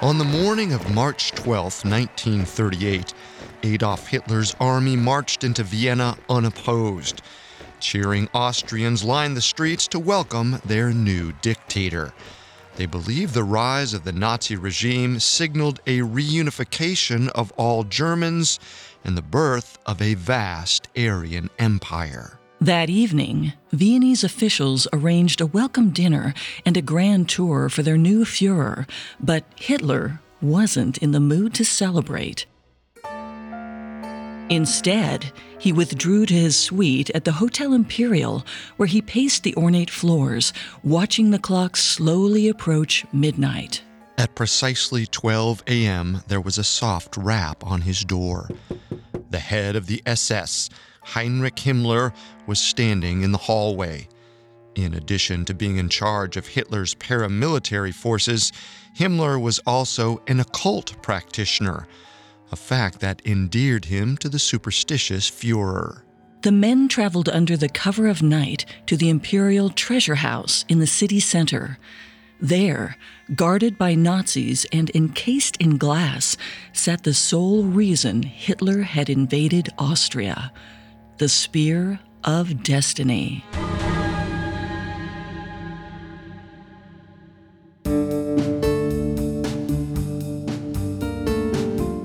On the morning of March 12, 1938, Adolf Hitler's army marched into Vienna unopposed. Cheering Austrians lined the streets to welcome their new dictator. They believed the rise of the Nazi regime signaled a reunification of all Germans and the birth of a vast Aryan empire. That evening, Viennese officials arranged a welcome dinner and a grand tour for their new Fuhrer, but Hitler wasn't in the mood to celebrate. Instead, he withdrew to his suite at the Hotel Imperial, where he paced the ornate floors, watching the clock slowly approach midnight. At precisely 12 a.m., there was a soft rap on his door. The head of the SS, Heinrich Himmler was standing in the hallway. In addition to being in charge of Hitler's paramilitary forces, Himmler was also an occult practitioner, a fact that endeared him to the superstitious Fuhrer. The men traveled under the cover of night to the Imperial Treasure House in the city center. There, guarded by Nazis and encased in glass, sat the sole reason Hitler had invaded Austria the Spear of Destiny.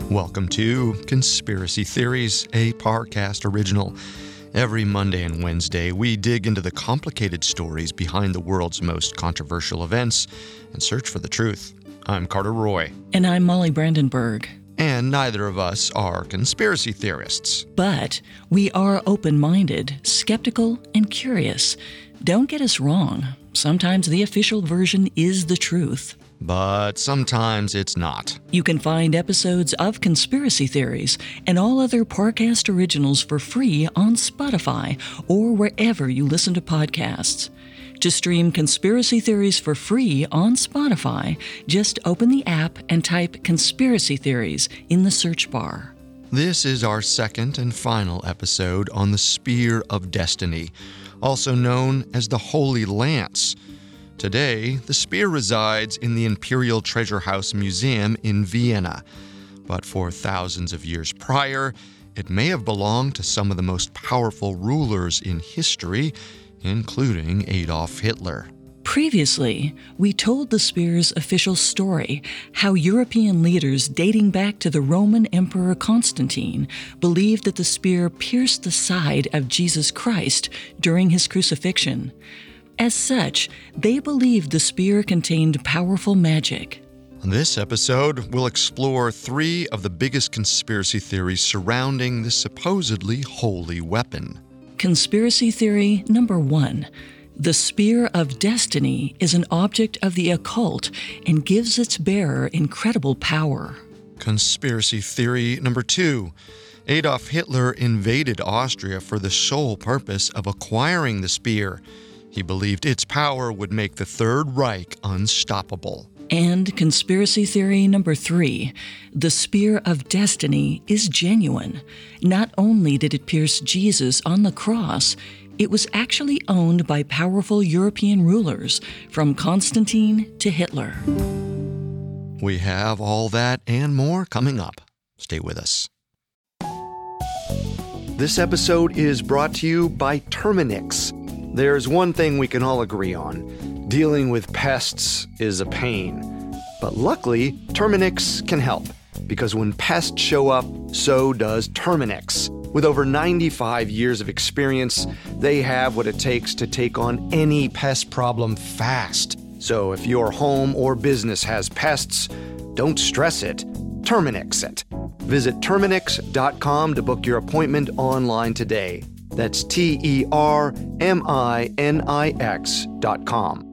Welcome to Conspiracy Theories, a Parcast original. Every Monday and Wednesday, we dig into the complicated stories behind the world's most controversial events and search for the truth. I'm Carter Roy. And I'm Molly Brandenburg and neither of us are conspiracy theorists. But we are open minded, skeptical, and curious. Don't get us wrong. Sometimes the official version is the truth. But sometimes it's not. You can find episodes of Conspiracy Theories and all other Parcast originals for free on Spotify or wherever you listen to podcasts. To stream conspiracy theories for free on Spotify, just open the app and type Conspiracy Theories in the search bar. This is our second and final episode on the Spear of Destiny, also known as the Holy Lance. Today, the spear resides in the Imperial Treasure House Museum in Vienna, but for thousands of years prior, it may have belonged to some of the most powerful rulers in history, including Adolf Hitler. Previously, we told the spear's official story how European leaders dating back to the Roman Emperor Constantine believed that the spear pierced the side of Jesus Christ during his crucifixion. As such, they believed the spear contained powerful magic. On this episode, we'll explore three of the biggest conspiracy theories surrounding this supposedly holy weapon. Conspiracy theory number one the spear of destiny is an object of the occult and gives its bearer incredible power. Conspiracy theory number two Adolf Hitler invaded Austria for the sole purpose of acquiring the spear. He believed its power would make the Third Reich unstoppable. And conspiracy theory number three the spear of destiny is genuine. Not only did it pierce Jesus on the cross, it was actually owned by powerful European rulers, from Constantine to Hitler. We have all that and more coming up. Stay with us. This episode is brought to you by Terminix. There's one thing we can all agree on Dealing with pests is a pain. But luckily, Terminix can help, because when pests show up, so does Terminix. With over 95 years of experience, they have what it takes to take on any pest problem fast. So if your home or business has pests, don't stress it, Terminix it. Visit Terminix.com to book your appointment online today. That's T E R M I N I X.com.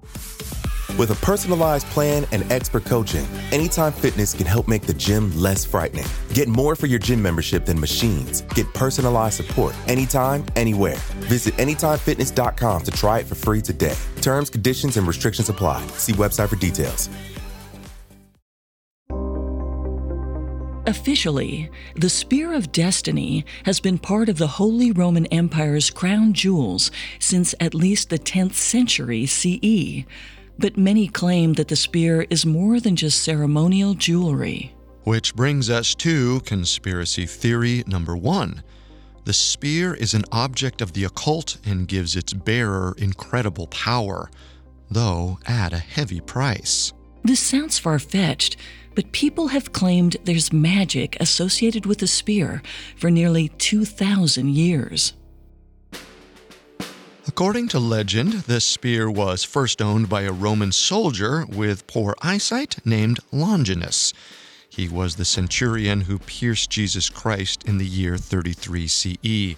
With a personalized plan and expert coaching, Anytime Fitness can help make the gym less frightening. Get more for your gym membership than machines. Get personalized support anytime, anywhere. Visit AnytimeFitness.com to try it for free today. Terms, conditions, and restrictions apply. See website for details. Officially, the Spear of Destiny has been part of the Holy Roman Empire's crown jewels since at least the 10th century CE. But many claim that the spear is more than just ceremonial jewelry. Which brings us to conspiracy theory number one. The spear is an object of the occult and gives its bearer incredible power, though at a heavy price. This sounds far fetched, but people have claimed there's magic associated with the spear for nearly 2,000 years. According to legend, this spear was first owned by a Roman soldier with poor eyesight named Longinus. He was the centurion who pierced Jesus Christ in the year 33 CE,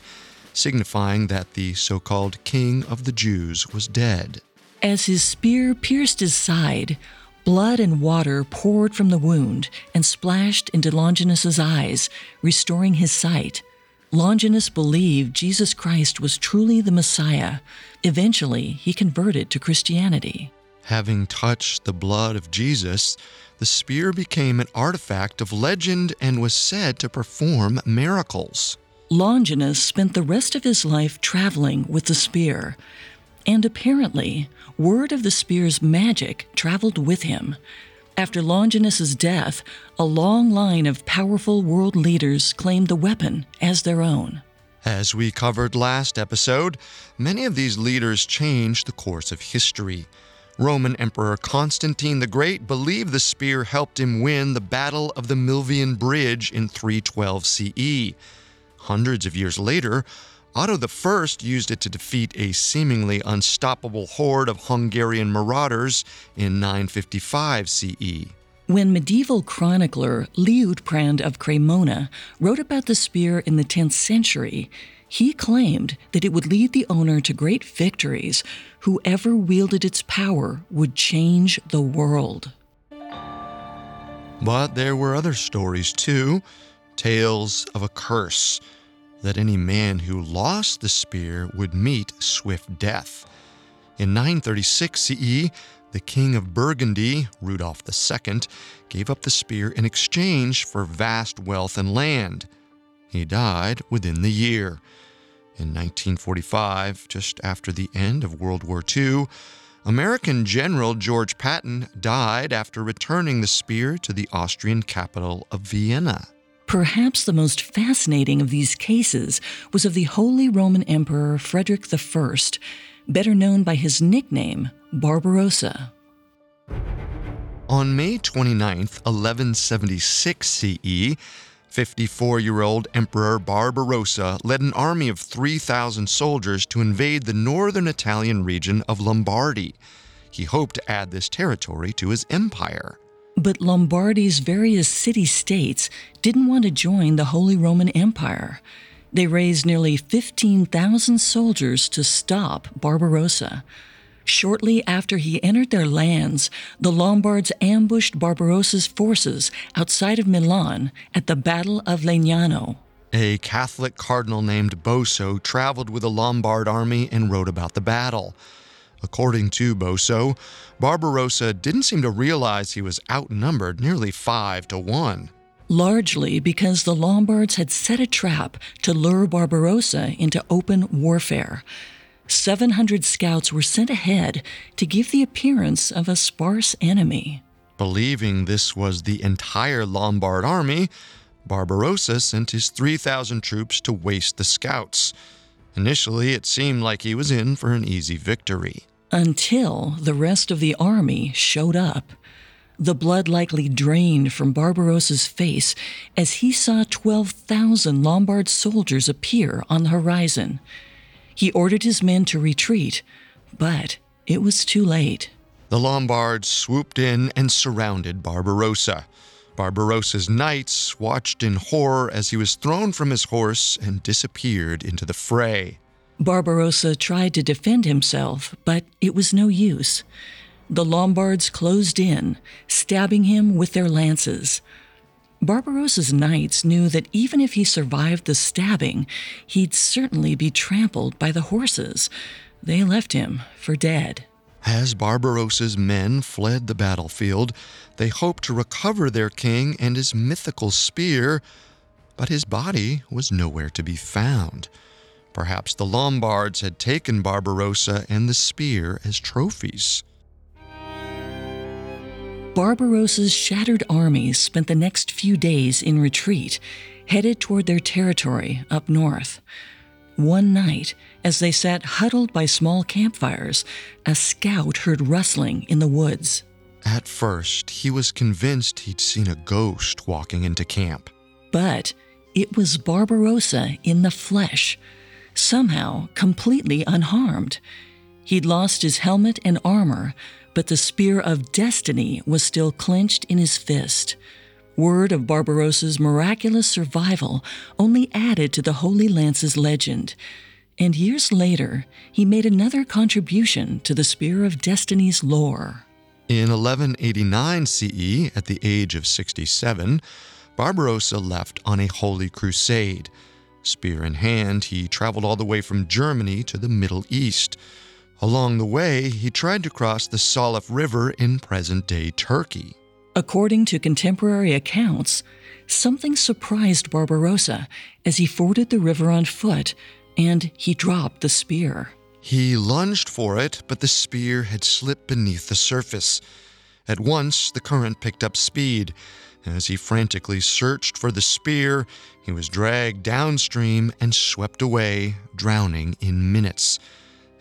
signifying that the so called King of the Jews was dead. As his spear pierced his side, blood and water poured from the wound and splashed into Longinus's eyes, restoring his sight. Longinus believed Jesus Christ was truly the Messiah. Eventually, he converted to Christianity. Having touched the blood of Jesus, the spear became an artifact of legend and was said to perform miracles. Longinus spent the rest of his life traveling with the spear, and apparently, word of the spear's magic traveled with him. After Longinus's death, a long line of powerful world leaders claimed the weapon as their own. As we covered last episode, many of these leaders changed the course of history. Roman Emperor Constantine the Great believed the spear helped him win the Battle of the Milvian Bridge in 312 CE. Hundreds of years later, Otto I used it to defeat a seemingly unstoppable horde of Hungarian marauders in 955 CE. When medieval chronicler Liutprand of Cremona wrote about the spear in the 10th century, he claimed that it would lead the owner to great victories. Whoever wielded its power would change the world. But there were other stories too tales of a curse that any man who lost the spear would meet swift death. In 936 CE, the king of Burgundy, Rudolf II, gave up the spear in exchange for vast wealth and land. He died within the year. In 1945, just after the end of World War II, American General George Patton died after returning the spear to the Austrian capital of Vienna. Perhaps the most fascinating of these cases was of the Holy Roman Emperor Frederick I, better known by his nickname, Barbarossa. On May 29, 1176 CE, 54 year old Emperor Barbarossa led an army of 3,000 soldiers to invade the northern Italian region of Lombardy. He hoped to add this territory to his empire. But Lombardy's various city states didn't want to join the Holy Roman Empire. They raised nearly 15,000 soldiers to stop Barbarossa. Shortly after he entered their lands, the Lombards ambushed Barbarossa's forces outside of Milan at the Battle of Legnano. A Catholic cardinal named Boso traveled with a Lombard army and wrote about the battle. According to Boso, Barbarossa didn't seem to realize he was outnumbered nearly five to one. Largely because the Lombards had set a trap to lure Barbarossa into open warfare. 700 scouts were sent ahead to give the appearance of a sparse enemy. Believing this was the entire Lombard army, Barbarossa sent his 3,000 troops to waste the scouts. Initially, it seemed like he was in for an easy victory. Until the rest of the army showed up. The blood likely drained from Barbarossa's face as he saw 12,000 Lombard soldiers appear on the horizon. He ordered his men to retreat, but it was too late. The Lombards swooped in and surrounded Barbarossa. Barbarossa's knights watched in horror as he was thrown from his horse and disappeared into the fray. Barbarossa tried to defend himself, but it was no use. The Lombards closed in, stabbing him with their lances. Barbarossa's knights knew that even if he survived the stabbing, he'd certainly be trampled by the horses. They left him for dead. As Barbarossa's men fled the battlefield, they hoped to recover their king and his mythical spear, but his body was nowhere to be found. Perhaps the Lombards had taken Barbarossa and the spear as trophies. Barbarossa's shattered armies spent the next few days in retreat, headed toward their territory up north. One night, as they sat huddled by small campfires, a scout heard rustling in the woods. At first, he was convinced he'd seen a ghost walking into camp. But it was Barbarossa in the flesh, somehow completely unharmed. He'd lost his helmet and armor, but the spear of destiny was still clenched in his fist. Word of Barbarossa's miraculous survival only added to the Holy Lance's legend. And years later, he made another contribution to the Spear of Destiny's lore. In 1189 CE, at the age of 67, Barbarossa left on a holy crusade. Spear in hand, he traveled all the way from Germany to the Middle East. Along the way, he tried to cross the Saleph River in present day Turkey. According to contemporary accounts, something surprised Barbarossa as he forded the river on foot and he dropped the spear. He lunged for it, but the spear had slipped beneath the surface. At once, the current picked up speed. As he frantically searched for the spear, he was dragged downstream and swept away, drowning in minutes.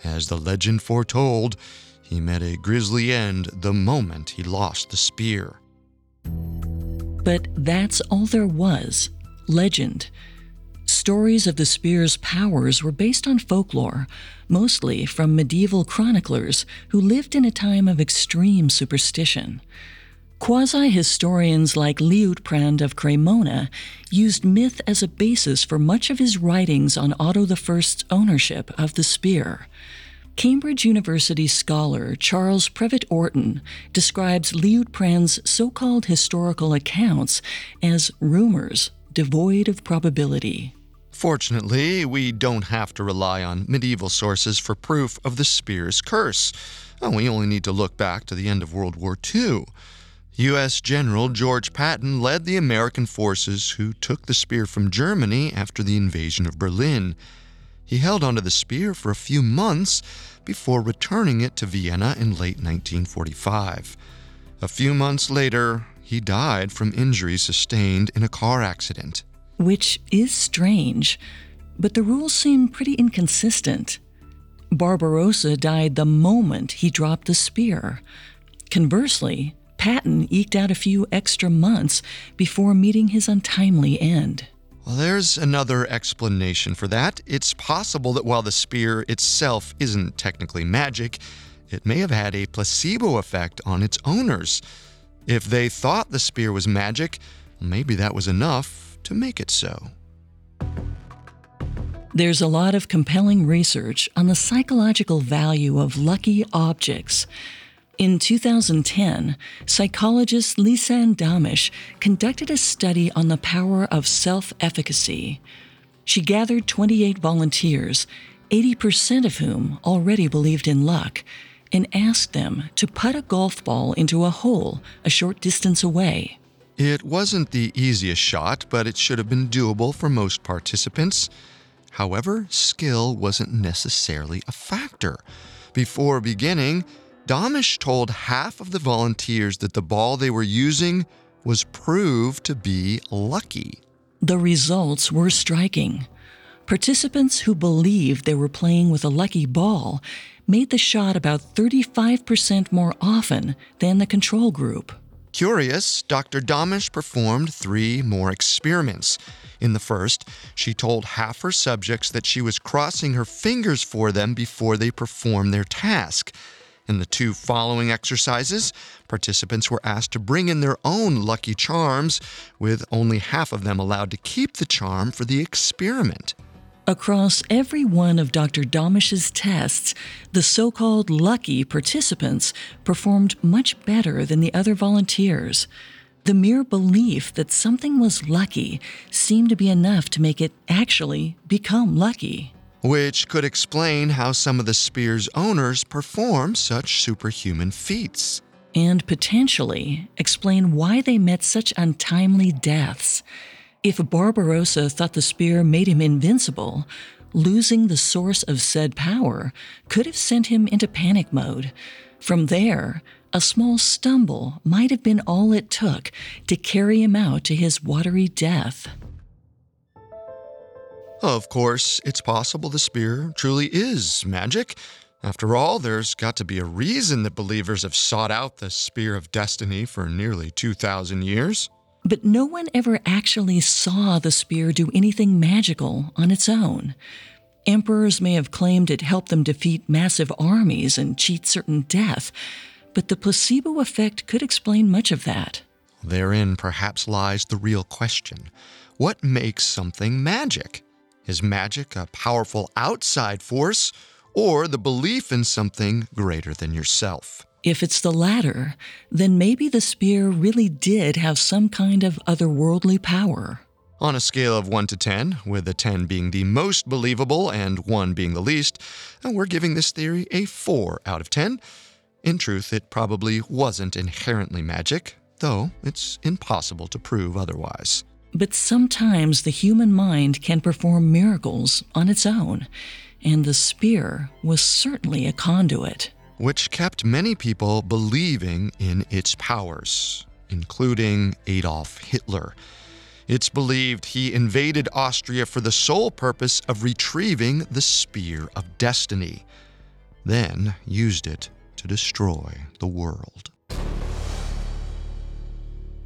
As the legend foretold, he met a grisly end the moment he lost the spear. But that's all there was legend. Stories of the spear's powers were based on folklore, mostly from medieval chroniclers who lived in a time of extreme superstition. Quasi historians like Liutprand of Cremona used myth as a basis for much of his writings on Otto I's ownership of the spear. Cambridge University scholar Charles Previté Orton describes Liutprand's so called historical accounts as rumors devoid of probability. Fortunately, we don't have to rely on medieval sources for proof of the spear's curse. Oh, we only need to look back to the end of World War II. U.S. General George Patton led the American forces who took the spear from Germany after the invasion of Berlin. He held onto the spear for a few months before returning it to Vienna in late 1945. A few months later, he died from injuries sustained in a car accident. Which is strange, but the rules seem pretty inconsistent. Barbarossa died the moment he dropped the spear. Conversely, Patton eked out a few extra months before meeting his untimely end. Well, there's another explanation for that. It's possible that while the spear itself isn't technically magic, it may have had a placebo effect on its owners. If they thought the spear was magic, maybe that was enough to make it so. There's a lot of compelling research on the psychological value of lucky objects. In 2010, psychologist Lisanne Damisch conducted a study on the power of self efficacy. She gathered 28 volunteers, 80% of whom already believed in luck, and asked them to put a golf ball into a hole a short distance away. It wasn't the easiest shot, but it should have been doable for most participants. However, skill wasn't necessarily a factor. Before beginning, Damisch told half of the volunteers that the ball they were using was proved to be lucky. The results were striking. Participants who believed they were playing with a lucky ball made the shot about 35% more often than the control group. Curious, Dr. Damisch performed three more experiments. In the first, she told half her subjects that she was crossing her fingers for them before they performed their task. In the two following exercises, participants were asked to bring in their own lucky charms, with only half of them allowed to keep the charm for the experiment. Across every one of Dr. Damisch's tests, the so called lucky participants performed much better than the other volunteers. The mere belief that something was lucky seemed to be enough to make it actually become lucky. Which could explain how some of the spear's owners perform such superhuman feats. And potentially explain why they met such untimely deaths. If Barbarossa thought the spear made him invincible, losing the source of said power could have sent him into panic mode. From there, a small stumble might have been all it took to carry him out to his watery death. Of course, it's possible the spear truly is magic. After all, there's got to be a reason that believers have sought out the spear of destiny for nearly 2,000 years. But no one ever actually saw the spear do anything magical on its own. Emperors may have claimed it helped them defeat massive armies and cheat certain death, but the placebo effect could explain much of that. Therein perhaps lies the real question What makes something magic? Is magic a powerful outside force, or the belief in something greater than yourself? If it's the latter, then maybe the spear really did have some kind of otherworldly power. On a scale of 1 to 10, with a 10 being the most believable and 1 being the least, we're giving this theory a 4 out of 10. In truth, it probably wasn't inherently magic, though it's impossible to prove otherwise. But sometimes the human mind can perform miracles on its own, and the spear was certainly a conduit which kept many people believing in its powers, including Adolf Hitler. It's believed he invaded Austria for the sole purpose of retrieving the Spear of Destiny, then used it to destroy the world.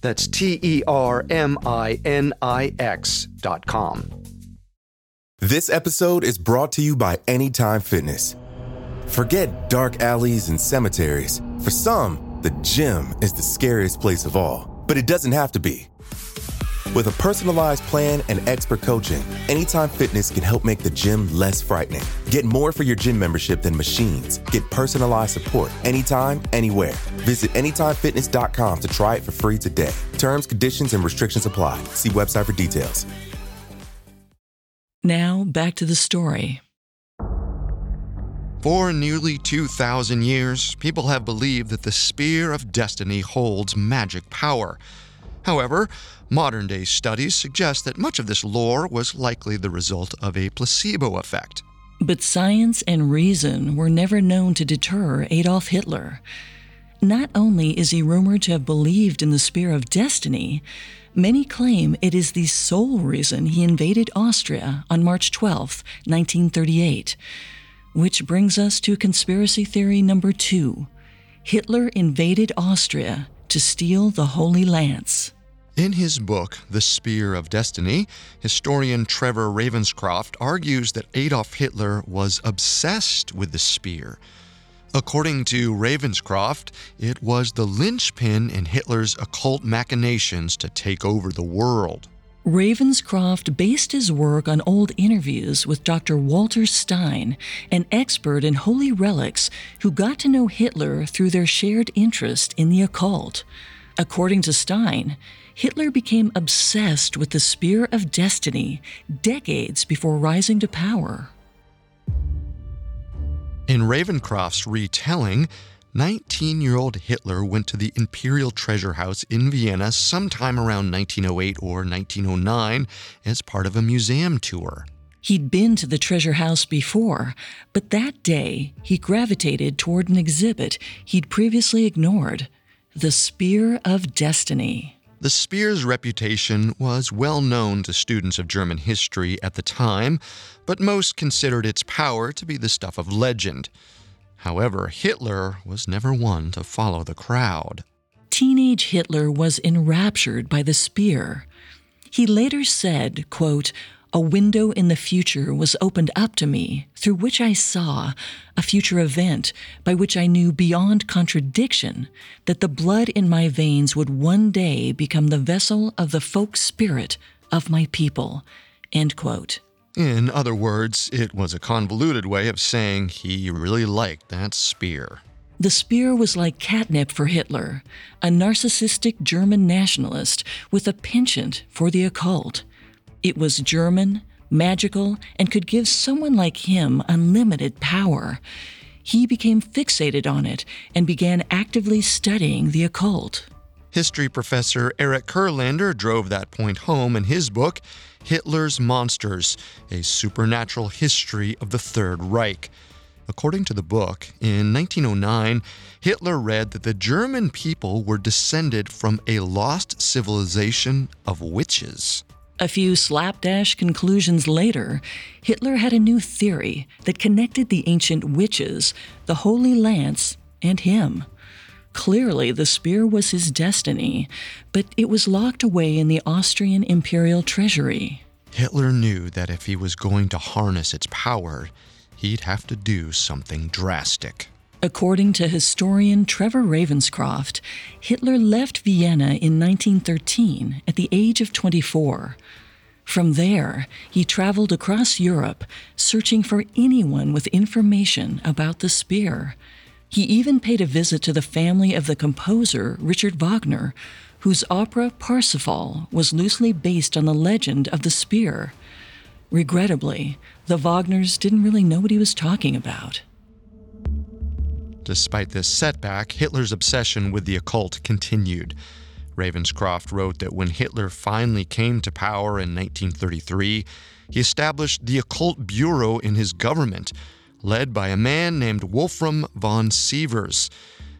That's T E R M I N I X dot com. This episode is brought to you by Anytime Fitness. Forget dark alleys and cemeteries. For some, the gym is the scariest place of all, but it doesn't have to be. With a personalized plan and expert coaching, Anytime Fitness can help make the gym less frightening. Get more for your gym membership than machines. Get personalized support anytime, anywhere. Visit AnytimeFitness.com to try it for free today. Terms, conditions, and restrictions apply. See website for details. Now, back to the story. For nearly 2,000 years, people have believed that the Spear of Destiny holds magic power. However, modern day studies suggest that much of this lore was likely the result of a placebo effect. But science and reason were never known to deter Adolf Hitler. Not only is he rumored to have believed in the Spear of Destiny, many claim it is the sole reason he invaded Austria on March 12, 1938. Which brings us to conspiracy theory number two Hitler invaded Austria to steal the Holy Lance. In his book, The Spear of Destiny, historian Trevor Ravenscroft argues that Adolf Hitler was obsessed with the spear. According to Ravenscroft, it was the linchpin in Hitler's occult machinations to take over the world. Ravenscroft based his work on old interviews with Dr. Walter Stein, an expert in holy relics who got to know Hitler through their shared interest in the occult. According to Stein, Hitler became obsessed with the Spear of Destiny decades before rising to power. In Ravenscroft's retelling, 19 year old Hitler went to the Imperial Treasure House in Vienna sometime around 1908 or 1909 as part of a museum tour. He'd been to the treasure house before, but that day he gravitated toward an exhibit he'd previously ignored the Spear of Destiny. The spear's reputation was well known to students of German history at the time, but most considered its power to be the stuff of legend. However, Hitler was never one to follow the crowd. Teenage Hitler was enraptured by the spear. He later said, quote, a window in the future was opened up to me, through which I saw a future event by which I knew beyond contradiction that the blood in my veins would one day become the vessel of the folk spirit of my people. End quote. In other words, it was a convoluted way of saying he really liked that spear. The spear was like catnip for Hitler, a narcissistic German nationalist with a penchant for the occult. It was German, magical, and could give someone like him unlimited power. He became fixated on it and began actively studying the occult. History professor Eric Kurlander drove that point home in his book, Hitler's Monsters A Supernatural History of the Third Reich. According to the book, in 1909, Hitler read that the German people were descended from a lost civilization of witches. A few slapdash conclusions later, Hitler had a new theory that connected the ancient witches, the Holy Lance, and him. Clearly, the spear was his destiny, but it was locked away in the Austrian imperial treasury. Hitler knew that if he was going to harness its power, he'd have to do something drastic. According to historian Trevor Ravenscroft, Hitler left Vienna in 1913 at the age of 24. From there, he traveled across Europe searching for anyone with information about the spear. He even paid a visit to the family of the composer Richard Wagner, whose opera Parsifal was loosely based on the legend of the spear. Regrettably, the Wagners didn't really know what he was talking about. Despite this setback, Hitler's obsession with the occult continued. Ravenscroft wrote that when Hitler finally came to power in 1933, he established the Occult Bureau in his government, led by a man named Wolfram von Sievers.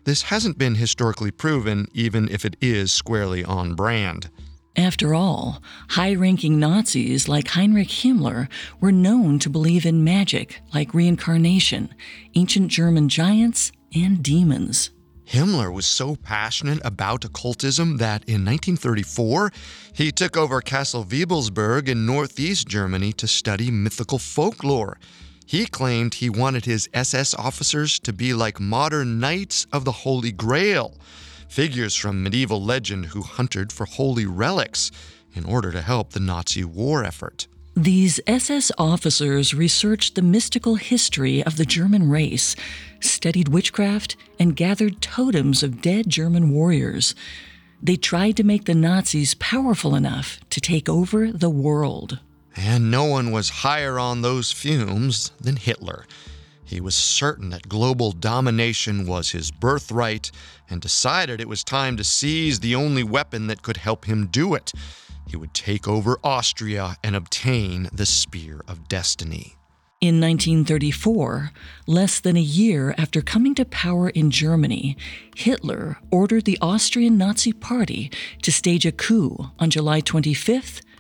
This hasn't been historically proven, even if it is squarely on brand. After all, high ranking Nazis like Heinrich Himmler were known to believe in magic like reincarnation, ancient German giants, and demons. Himmler was so passionate about occultism that in 1934 he took over Castle Wewelsburg in northeast Germany to study mythical folklore. He claimed he wanted his SS officers to be like modern knights of the Holy Grail, figures from medieval legend who hunted for holy relics in order to help the Nazi war effort. These SS officers researched the mystical history of the German race, studied witchcraft, and gathered totems of dead German warriors. They tried to make the Nazis powerful enough to take over the world. And no one was higher on those fumes than Hitler. He was certain that global domination was his birthright and decided it was time to seize the only weapon that could help him do it he would take over Austria and obtain the Spear of Destiny. In 1934, less than a year after coming to power in Germany, Hitler ordered the Austrian Nazi Party to stage a coup on July 25,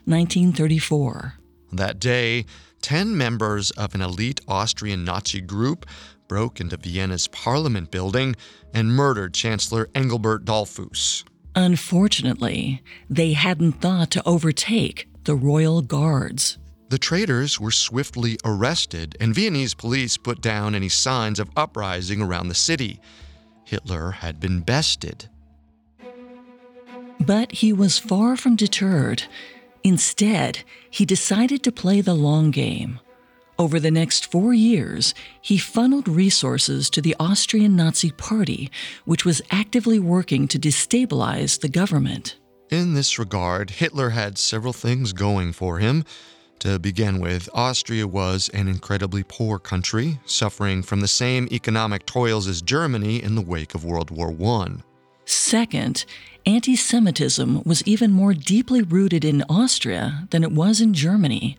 1934. That day, 10 members of an elite Austrian Nazi group broke into Vienna's parliament building and murdered Chancellor Engelbert Dollfuss. Unfortunately, they hadn't thought to overtake the royal guards. The traitors were swiftly arrested, and Viennese police put down any signs of uprising around the city. Hitler had been bested. But he was far from deterred. Instead, he decided to play the long game. Over the next four years, he funneled resources to the Austrian Nazi Party, which was actively working to destabilize the government. In this regard, Hitler had several things going for him. To begin with, Austria was an incredibly poor country, suffering from the same economic toils as Germany in the wake of World War I. Second, anti Semitism was even more deeply rooted in Austria than it was in Germany,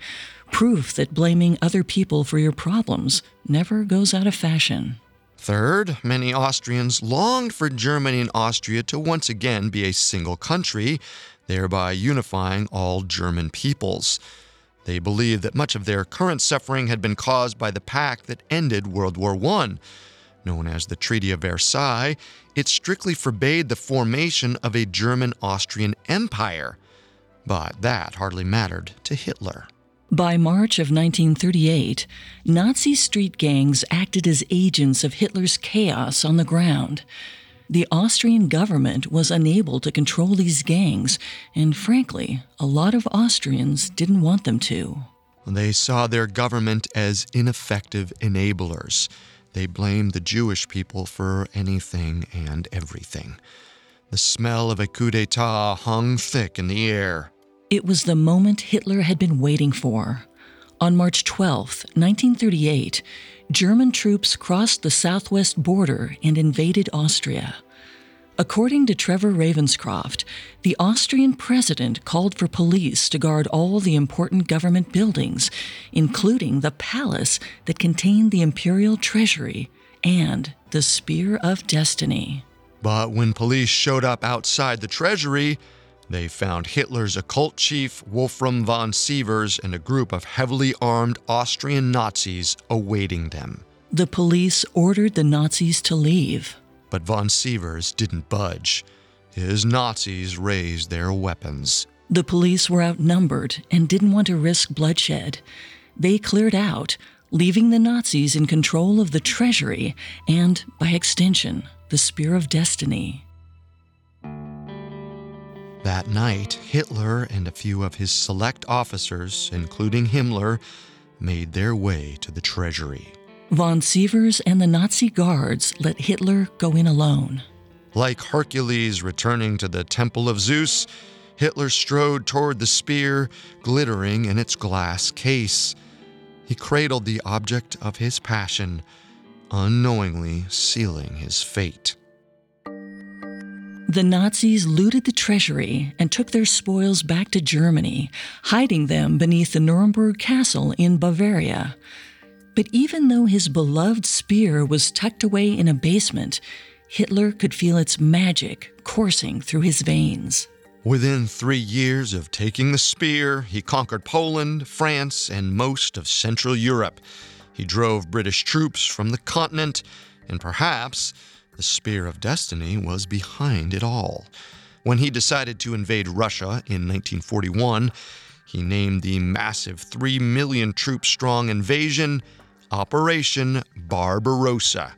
proof that blaming other people for your problems never goes out of fashion. Third, many Austrians longed for Germany and Austria to once again be a single country, thereby unifying all German peoples. They believed that much of their current suffering had been caused by the pact that ended World War I. Known as the Treaty of Versailles, it strictly forbade the formation of a German Austrian empire. But that hardly mattered to Hitler. By March of 1938, Nazi street gangs acted as agents of Hitler's chaos on the ground. The Austrian government was unable to control these gangs, and frankly, a lot of Austrians didn't want them to. They saw their government as ineffective enablers. They blamed the Jewish people for anything and everything. The smell of a coup d'etat hung thick in the air. It was the moment Hitler had been waiting for. On March 12, 1938, German troops crossed the southwest border and invaded Austria. According to Trevor Ravenscroft, the Austrian president called for police to guard all the important government buildings, including the palace that contained the imperial treasury and the Spear of Destiny. But when police showed up outside the treasury, they found Hitler's occult chief Wolfram von Sievers and a group of heavily armed Austrian Nazis awaiting them. The police ordered the Nazis to leave. But von Sievers didn't budge. His Nazis raised their weapons. The police were outnumbered and didn't want to risk bloodshed. They cleared out, leaving the Nazis in control of the treasury and, by extension, the Spear of Destiny. That night, Hitler and a few of his select officers, including Himmler, made their way to the treasury. Von Sievers and the Nazi guards let Hitler go in alone. Like Hercules returning to the Temple of Zeus, Hitler strode toward the spear, glittering in its glass case. He cradled the object of his passion, unknowingly sealing his fate. The Nazis looted the treasury and took their spoils back to Germany, hiding them beneath the Nuremberg castle in Bavaria. But even though his beloved spear was tucked away in a basement, Hitler could feel its magic coursing through his veins. Within three years of taking the spear, he conquered Poland, France, and most of Central Europe. He drove British troops from the continent, and perhaps the Spear of Destiny was behind it all. When he decided to invade Russia in 1941, he named the massive 3 million troop strong invasion Operation Barbarossa,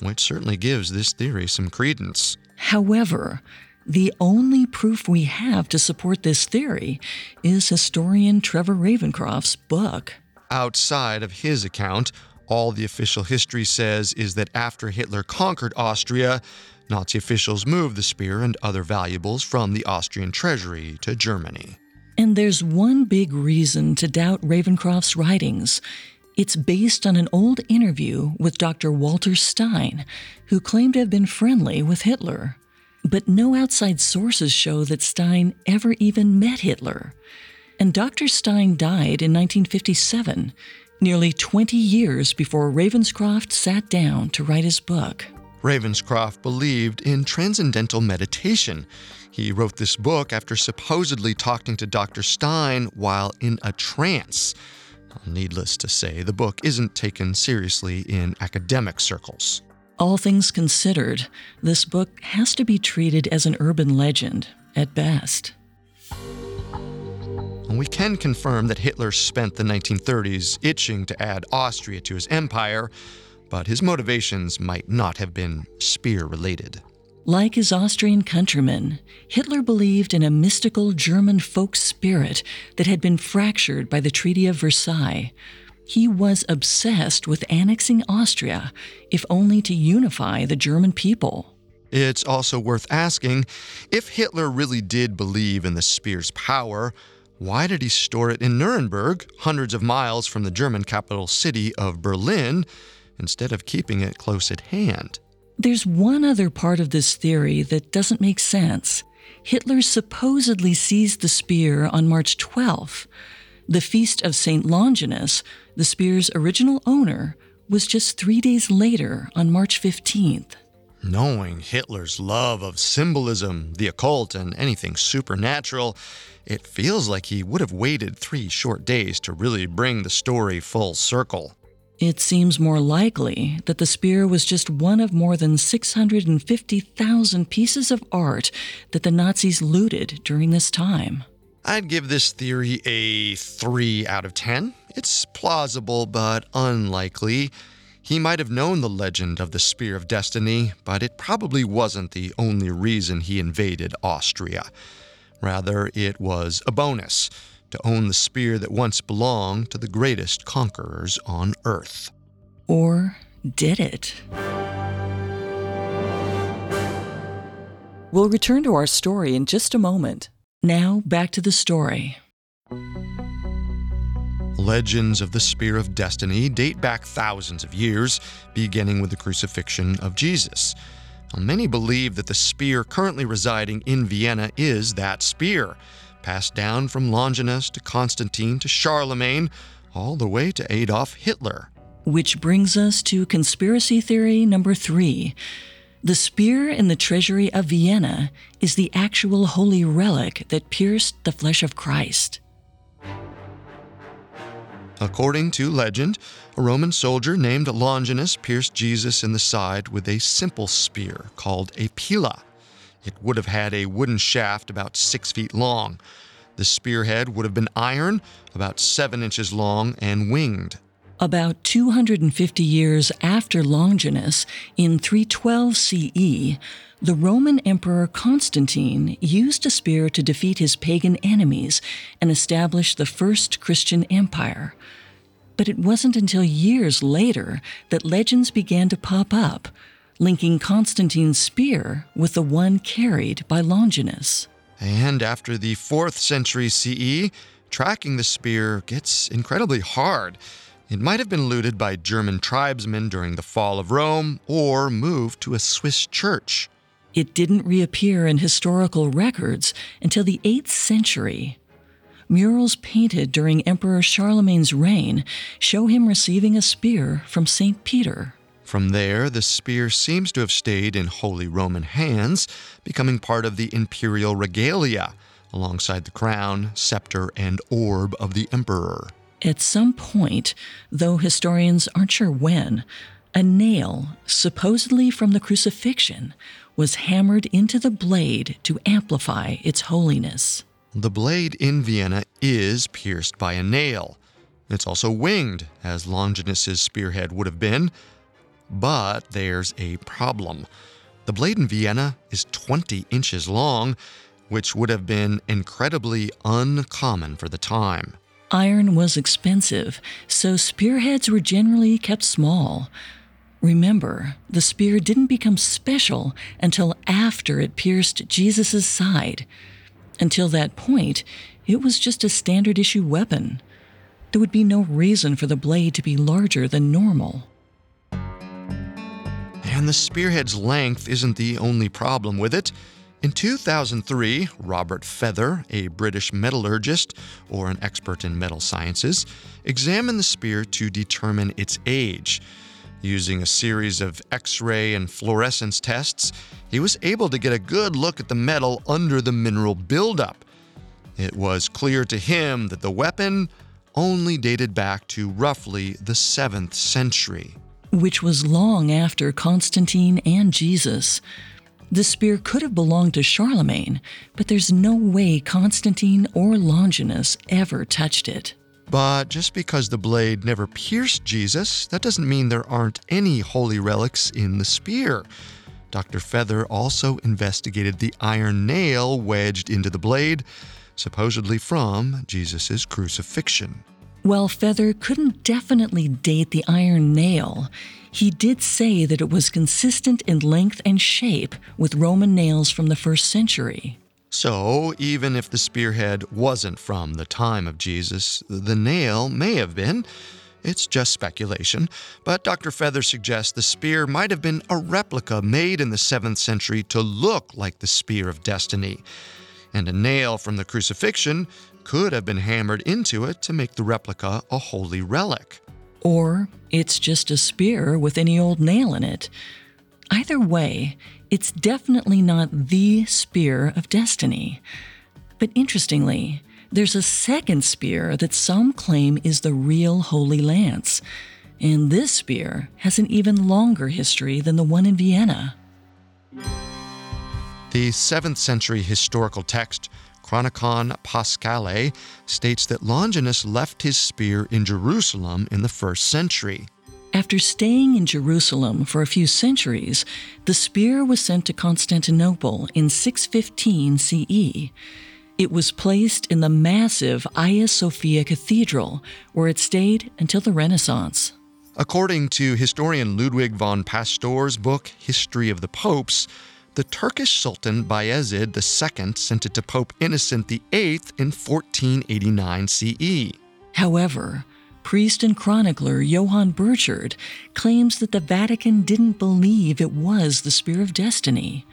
which certainly gives this theory some credence. However, the only proof we have to support this theory is historian Trevor Ravenscroft's book. Outside of his account, all the official history says is that after Hitler conquered Austria, Nazi officials moved the spear and other valuables from the Austrian treasury to Germany. And there's one big reason to doubt Ravenscroft's writings. It's based on an old interview with Dr. Walter Stein, who claimed to have been friendly with Hitler. But no outside sources show that Stein ever even met Hitler. And Dr. Stein died in 1957. Nearly 20 years before Ravenscroft sat down to write his book. Ravenscroft believed in transcendental meditation. He wrote this book after supposedly talking to Dr. Stein while in a trance. Needless to say, the book isn't taken seriously in academic circles. All things considered, this book has to be treated as an urban legend, at best. We can confirm that Hitler spent the 1930s itching to add Austria to his empire, but his motivations might not have been spear related. Like his Austrian countrymen, Hitler believed in a mystical German folk spirit that had been fractured by the Treaty of Versailles. He was obsessed with annexing Austria, if only to unify the German people. It's also worth asking if Hitler really did believe in the spear's power, why did he store it in Nuremberg, hundreds of miles from the German capital city of Berlin, instead of keeping it close at hand? There's one other part of this theory that doesn't make sense. Hitler supposedly seized the spear on March 12th. The feast of St. Longinus, the spear's original owner, was just three days later on March 15th. Knowing Hitler's love of symbolism, the occult, and anything supernatural, it feels like he would have waited three short days to really bring the story full circle. It seems more likely that the spear was just one of more than 650,000 pieces of art that the Nazis looted during this time. I'd give this theory a 3 out of 10. It's plausible but unlikely. He might have known the legend of the Spear of Destiny, but it probably wasn't the only reason he invaded Austria. Rather, it was a bonus to own the spear that once belonged to the greatest conquerors on earth. Or did it? We'll return to our story in just a moment. Now, back to the story. Legends of the Spear of Destiny date back thousands of years, beginning with the crucifixion of Jesus. Many believe that the spear currently residing in Vienna is that spear passed down from Longinus to Constantine to Charlemagne, all the way to Adolf Hitler. Which brings us to conspiracy theory number three. The spear in the treasury of Vienna is the actual holy relic that pierced the flesh of Christ. According to legend, a Roman soldier named Longinus pierced Jesus in the side with a simple spear called a pila. It would have had a wooden shaft about six feet long. The spearhead would have been iron, about seven inches long, and winged. About 250 years after Longinus, in 312 CE, the Roman Emperor Constantine used a spear to defeat his pagan enemies and establish the first Christian empire. But it wasn't until years later that legends began to pop up linking Constantine's spear with the one carried by Longinus. And after the 4th century CE, tracking the spear gets incredibly hard. It might have been looted by German tribesmen during the fall of Rome or moved to a Swiss church. It didn't reappear in historical records until the 8th century. Murals painted during Emperor Charlemagne's reign show him receiving a spear from St. Peter. From there, the spear seems to have stayed in Holy Roman hands, becoming part of the imperial regalia, alongside the crown, scepter, and orb of the emperor. At some point, though historians aren't sure when, a nail, supposedly from the crucifixion, was hammered into the blade to amplify its holiness. The blade in Vienna is pierced by a nail. It's also winged, as Longinus's spearhead would have been, but there's a problem. The blade in Vienna is 20 inches long, which would have been incredibly uncommon for the time. Iron was expensive, so spearheads were generally kept small. Remember, the spear didn't become special until after it pierced Jesus' side. Until that point, it was just a standard issue weapon. There would be no reason for the blade to be larger than normal. And the spearhead's length isn't the only problem with it. In 2003, Robert Feather, a British metallurgist or an expert in metal sciences, examined the spear to determine its age. Using a series of X ray and fluorescence tests, he was able to get a good look at the metal under the mineral buildup. It was clear to him that the weapon only dated back to roughly the 7th century. Which was long after Constantine and Jesus. The spear could have belonged to Charlemagne, but there's no way Constantine or Longinus ever touched it. But just because the blade never pierced Jesus, that doesn't mean there aren't any holy relics in the spear. Dr. Feather also investigated the iron nail wedged into the blade, supposedly from Jesus' crucifixion. While Feather couldn't definitely date the iron nail, he did say that it was consistent in length and shape with Roman nails from the first century. So, even if the spearhead wasn't from the time of Jesus, the nail may have been. It's just speculation, but Dr. Feather suggests the spear might have been a replica made in the 7th century to look like the spear of destiny. And a nail from the crucifixion could have been hammered into it to make the replica a holy relic. Or it's just a spear with any old nail in it. Either way, it's definitely not the spear of destiny. But interestingly, there's a second spear that some claim is the real Holy Lance. And this spear has an even longer history than the one in Vienna. The 7th century historical text Chronicon Paschale states that Longinus left his spear in Jerusalem in the first century. After staying in Jerusalem for a few centuries, the spear was sent to Constantinople in 615 CE. It was placed in the massive Hagia Sophia Cathedral, where it stayed until the Renaissance. According to historian Ludwig von Pastor's book, History of the Popes, the Turkish Sultan Bayezid II sent it to Pope Innocent VIII in 1489 CE. However, priest and chronicler Johann Burchard claims that the Vatican didn't believe it was the Spear of Destiny.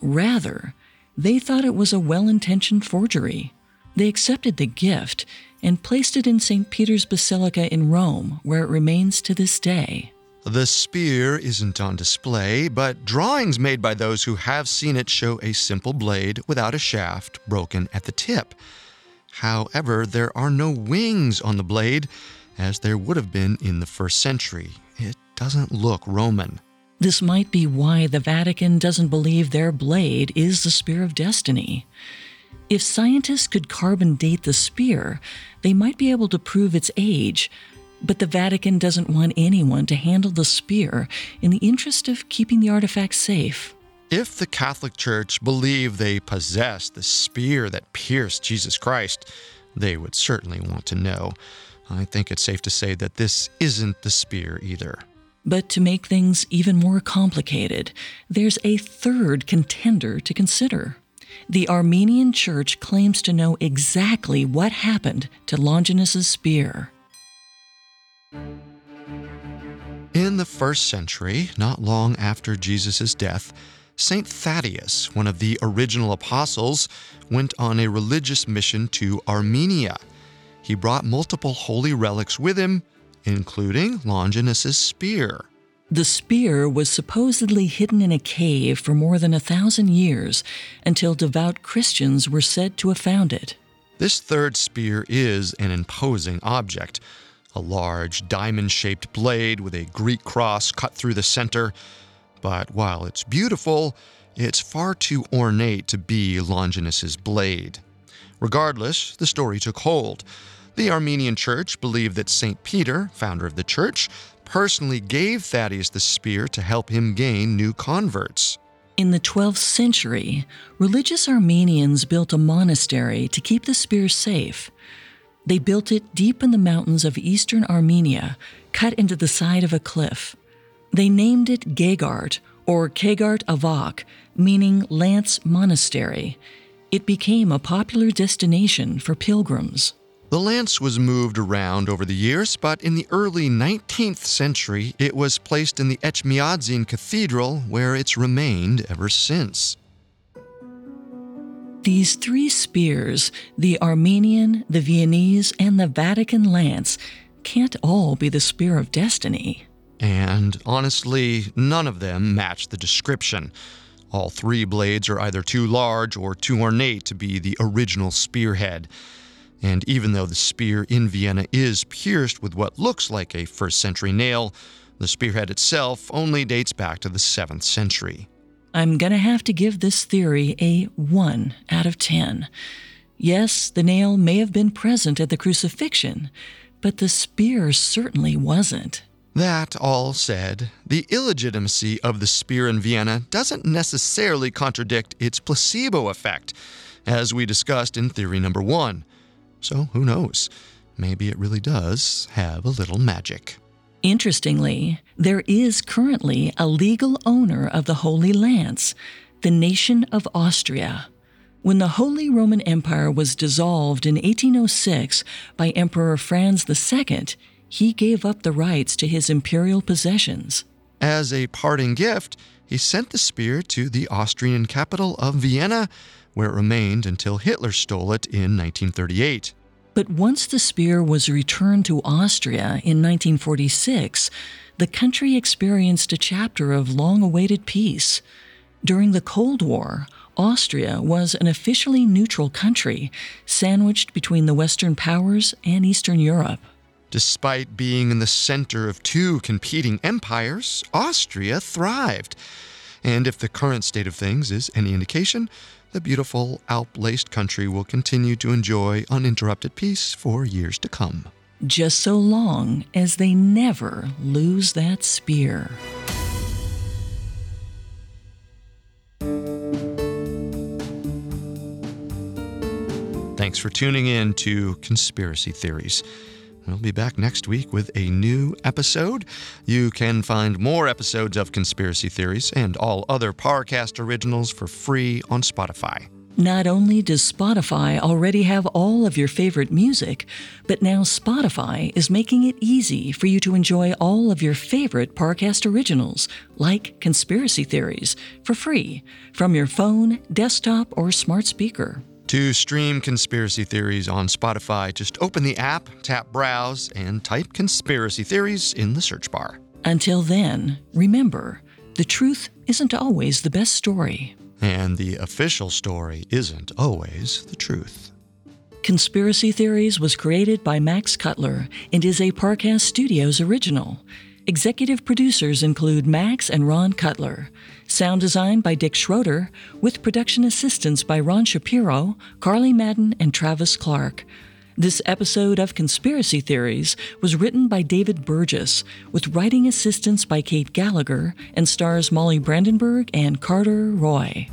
Rather, they thought it was a well intentioned forgery. They accepted the gift and placed it in St. Peter's Basilica in Rome, where it remains to this day. The spear isn't on display, but drawings made by those who have seen it show a simple blade without a shaft broken at the tip. However, there are no wings on the blade, as there would have been in the first century. It doesn't look Roman. This might be why the Vatican doesn't believe their blade is the Spear of Destiny. If scientists could carbon date the spear, they might be able to prove its age, but the Vatican doesn't want anyone to handle the spear in the interest of keeping the artifact safe. If the Catholic Church believed they possessed the spear that pierced Jesus Christ, they would certainly want to know. I think it's safe to say that this isn't the spear either. But to make things even more complicated, there's a third contender to consider. The Armenian Church claims to know exactly what happened to Longinus's spear. In the first century, not long after Jesus' death, St. Thaddeus, one of the original apostles, went on a religious mission to Armenia he brought multiple holy relics with him, including Longinus's spear. The spear was supposedly hidden in a cave for more than a thousand years until devout Christians were said to have found it. This third spear is an imposing object a large diamond shaped blade with a Greek cross cut through the center. But while it's beautiful, it's far too ornate to be Longinus's blade. Regardless, the story took hold. The Armenian Church believed that St. Peter, founder of the church, personally gave Thaddeus the spear to help him gain new converts. In the 12th century, religious Armenians built a monastery to keep the spear safe. They built it deep in the mountains of eastern Armenia, cut into the side of a cliff. They named it Geghard, or Geghardavank, meaning Lance Monastery. It became a popular destination for pilgrims. The lance was moved around over the years, but in the early 19th century, it was placed in the Etchmiadzin Cathedral, where it's remained ever since. These three spears, the Armenian, the Viennese, and the Vatican lance, can't all be the spear of destiny. And honestly, none of them match the description. All three blades are either too large or too ornate to be the original spearhead. And even though the spear in Vienna is pierced with what looks like a first century nail, the spearhead itself only dates back to the 7th century. I'm going to have to give this theory a 1 out of 10. Yes, the nail may have been present at the crucifixion, but the spear certainly wasn't. That all said, the illegitimacy of the spear in Vienna doesn't necessarily contradict its placebo effect, as we discussed in theory number one. So who knows? Maybe it really does have a little magic. Interestingly, there is currently a legal owner of the Holy Lance, the nation of Austria. When the Holy Roman Empire was dissolved in 1806 by Emperor Franz II, he gave up the rights to his imperial possessions. As a parting gift, he sent the spear to the Austrian capital of Vienna, where it remained until Hitler stole it in 1938. But once the spear was returned to Austria in 1946, the country experienced a chapter of long awaited peace. During the Cold War, Austria was an officially neutral country, sandwiched between the Western powers and Eastern Europe. Despite being in the center of two competing empires, Austria thrived. And if the current state of things is any indication, the beautiful Alp laced country will continue to enjoy uninterrupted peace for years to come. Just so long as they never lose that spear. Thanks for tuning in to Conspiracy Theories. We'll be back next week with a new episode. You can find more episodes of Conspiracy Theories and all other Parcast originals for free on Spotify. Not only does Spotify already have all of your favorite music, but now Spotify is making it easy for you to enjoy all of your favorite Parcast originals, like Conspiracy Theories, for free from your phone, desktop, or smart speaker. To stream Conspiracy Theories on Spotify, just open the app, tap Browse, and type Conspiracy Theories in the search bar. Until then, remember the truth isn't always the best story. And the official story isn't always the truth. Conspiracy Theories was created by Max Cutler and is a Parcast Studios original. Executive producers include Max and Ron Cutler. Sound design by Dick Schroeder, with production assistance by Ron Shapiro, Carly Madden, and Travis Clark. This episode of Conspiracy Theories was written by David Burgess, with writing assistance by Kate Gallagher, and stars Molly Brandenburg and Carter Roy.